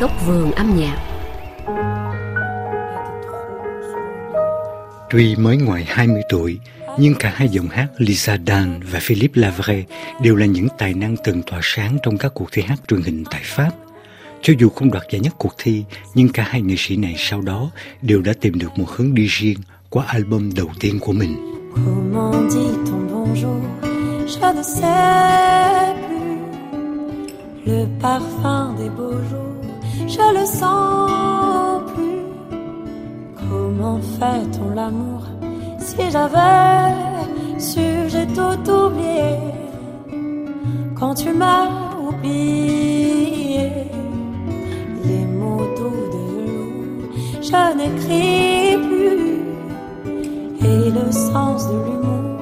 Góc vườn âm nhạc Tuy mới ngoài 20 tuổi, nhưng cả hai giọng hát Lisa Dan và Philippe Lavray đều là những tài năng từng tỏa sáng trong các cuộc thi hát truyền hình tại Pháp. Cho dù không đoạt giải nhất cuộc thi, nhưng cả hai nghệ sĩ này sau đó đều đã tìm được một hướng đi riêng qua album đầu tiên của mình. Comment dit ton bonjour Je ne sais plus Le parfum des beaux jours Je le sens plus. Comment fait-on l'amour Si j'avais su j'ai tout oublié. Quand tu m'as oublié Les mots doux de velours Je n'écris plus. Et le sens de l'humour,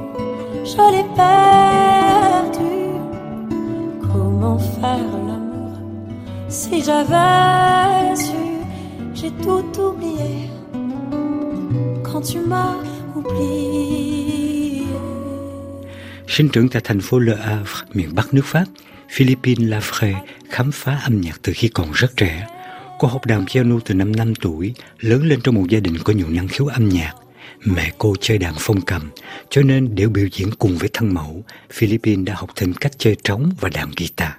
je l'ai perdu. Comment faire si j'avais su, j'ai tout oublié quand tu m'as oublié. Sinh trưởng tại thành phố Le Havre, miền Bắc nước Pháp, Philippine Lafray khám phá âm nhạc từ khi còn rất trẻ. Cô học đàn piano từ năm 5 tuổi, lớn lên trong một gia đình có nhiều năng khiếu âm nhạc. Mẹ cô chơi đàn phong cầm, cho nên để biểu diễn cùng với thân mẫu, Philippines đã học thêm cách chơi trống và đàn guitar.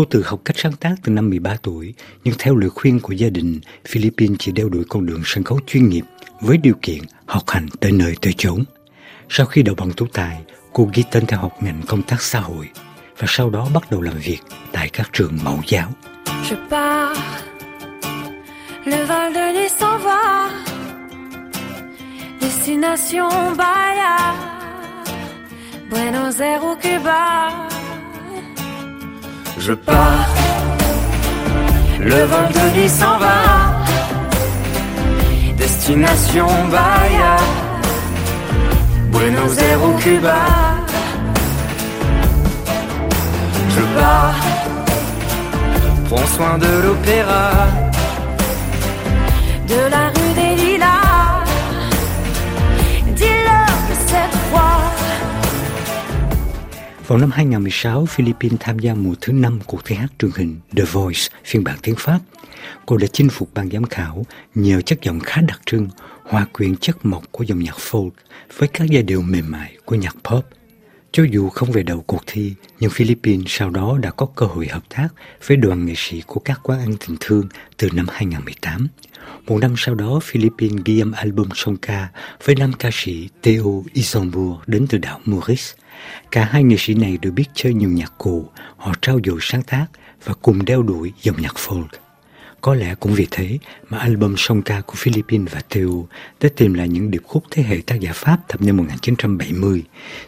Cô tự học cách sáng tác từ năm 13 tuổi, nhưng theo lời khuyên của gia đình, Philippines chỉ đeo đuổi con đường sân khấu chuyên nghiệp với điều kiện học hành tới nơi tới chốn. Sau khi đậu bằng tú tài, cô ghi tên theo học ngành công tác xã hội và sau đó bắt đầu làm việc tại các trường mẫu giáo. Je pars, le Val de s'en va, destination Bahia, Buenos Aires ou Cuba. Je pars, le vol de nuit s'en va, destination Bahia, Buenos Aires ou Cuba. Je pars, prends soin de l'opéra, de la Vào năm 2016, Philippines tham gia mùa thứ 5 cuộc thi hát truyền hình The Voice phiên bản tiếng Pháp. Cô đã chinh phục ban giám khảo nhờ chất giọng khá đặc trưng, hòa quyện chất mộc của dòng nhạc folk với các giai điệu mềm mại của nhạc pop. Cho dù không về đầu cuộc thi, nhưng Philippines sau đó đã có cơ hội hợp tác với đoàn nghệ sĩ của các quán ăn tình thương từ năm 2018. Một năm sau đó, Philippines ghi âm album song ca với nam ca sĩ Theo Isambur đến từ đảo Maurice. Cả hai nghệ sĩ này đều biết chơi nhiều nhạc cụ, họ trao dồi sáng tác và cùng đeo đuổi dòng nhạc folk. Có lẽ cũng vì thế mà album song ca của Philippines và Theo đã tìm lại những điệp khúc thế hệ tác giả Pháp thập niên 1970,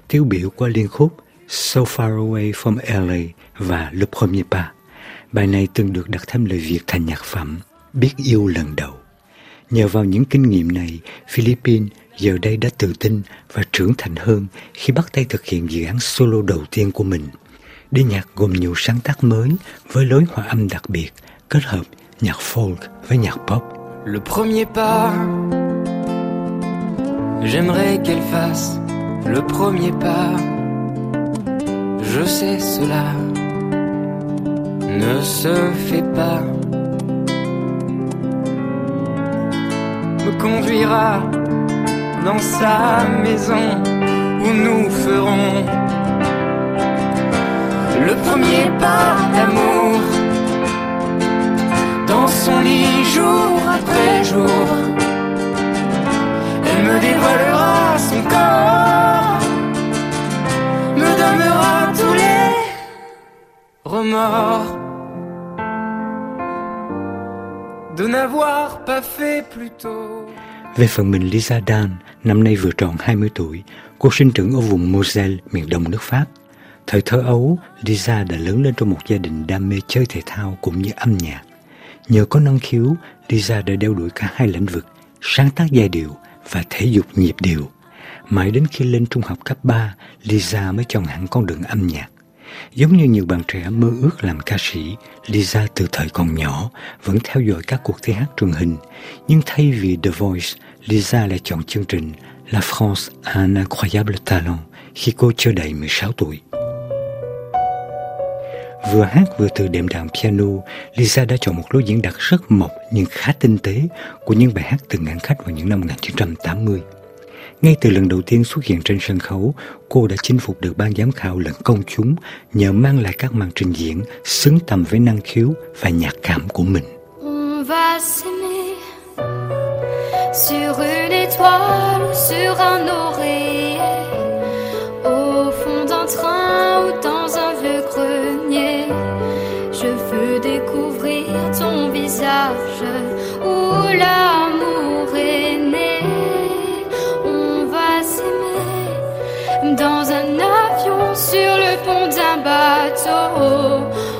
tiêu biểu qua liên khúc So Far Away from LA và Le Premier Pas. Bài này từng được đặt thêm lời Việt thành nhạc phẩm Biết yêu lần đầu. Nhờ vào những kinh nghiệm này, Philippines giờ đây đã tự tin và trưởng thành hơn khi bắt tay thực hiện dự án solo đầu tiên của mình. Đĩa nhạc gồm nhiều sáng tác mới với lối hòa âm đặc biệt, kết hợp nhạc folk nhạc pop. le premier pas. J'aimerais qu'elle fasse le premier pas. Je sais cela ne se fait pas. Me conduira dans sa maison où nous ferons le premier pas son lit jour après jour. Elle me dévoilera son corps, me donnera tous les remords de n'avoir pas fait plus tôt. Về phần mình Lisa Dan, năm nay vừa tròn 20 tuổi, cô sinh trưởng ở vùng Moselle, miền đông nước Pháp. Thời thơ ấu, Lisa đã lớn lên trong một gia đình đam mê chơi thể thao cũng như âm nhạc. Nhờ có năng khiếu, Lisa đã đeo đuổi cả hai lĩnh vực, sáng tác giai điệu và thể dục nhịp điệu. Mãi đến khi lên trung học cấp 3, Lisa mới chọn hẳn con đường âm nhạc. Giống như nhiều bạn trẻ mơ ước làm ca sĩ, Lisa từ thời còn nhỏ vẫn theo dõi các cuộc thi hát truyền hình. Nhưng thay vì The Voice, Lisa lại chọn chương trình La France a un incroyable talent khi cô chưa đầy 16 tuổi. Vừa hát vừa từ đệm đàn piano, Lisa đã chọn một lối diễn đạt rất mộc nhưng khá tinh tế của những bài hát từng ngàn khách vào những năm 1980. Ngay từ lần đầu tiên xuất hiện trên sân khấu, cô đã chinh phục được ban giám khảo lẫn công chúng nhờ mang lại các màn trình diễn xứng tầm với năng khiếu và nhạc cảm của mình. Sur une étoile sur un oreiller,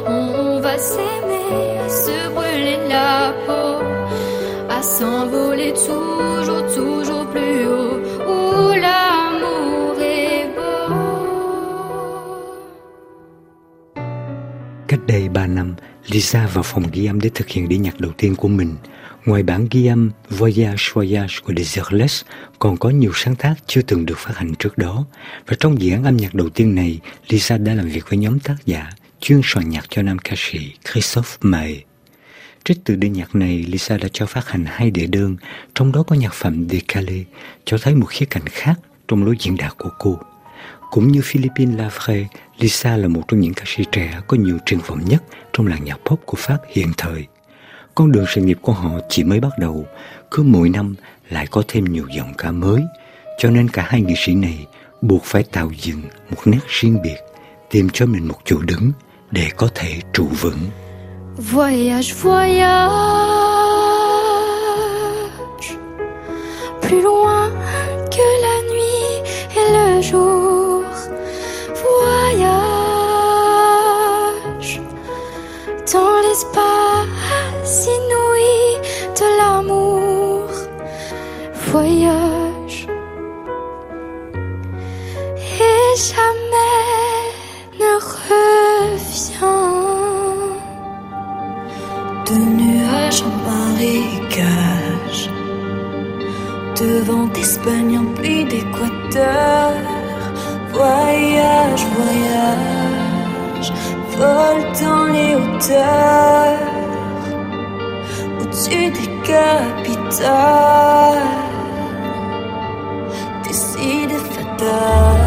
On va s'aimer, se brûler la peau, à s'envoler toujours, toujours plus haut, Cách đây 3 năm, Lisa vào phòng ghi âm để thực hiện đĩa nhạc đầu tiên của mình. Ngoài bản ghi âm Voyage Voyage của Desireless, còn có nhiều sáng tác chưa từng được phát hành trước đó. Và trong dự án âm nhạc đầu tiên này, Lisa đã làm việc với nhóm tác giả chuyên soạn nhạc cho nam ca sĩ Christophe May. Trích từ đĩa nhạc này, Lisa đã cho phát hành hai đĩa đơn, trong đó có nhạc phẩm Decalé, cho thấy một khía cạnh khác trong lối diễn đạt của cô. Cũng như Philippine Lavre, Lisa là một trong những ca sĩ trẻ có nhiều triển vọng nhất trong làng nhạc pop của Pháp hiện thời. Con đường sự nghiệp của họ chỉ mới bắt đầu, cứ mỗi năm lại có thêm nhiều giọng ca mới, cho nên cả hai nghệ sĩ này buộc phải tạo dựng một nét riêng biệt, tìm cho mình một chỗ đứng để có thể trụ vững. Voyage, voyage, plus loin jamais ne revient. de nuages en marécage, de vent d'Espagne en pluie d'équateur. Voyage, voyage, vole dans les hauteurs, au-dessus des capitales, décide fatal.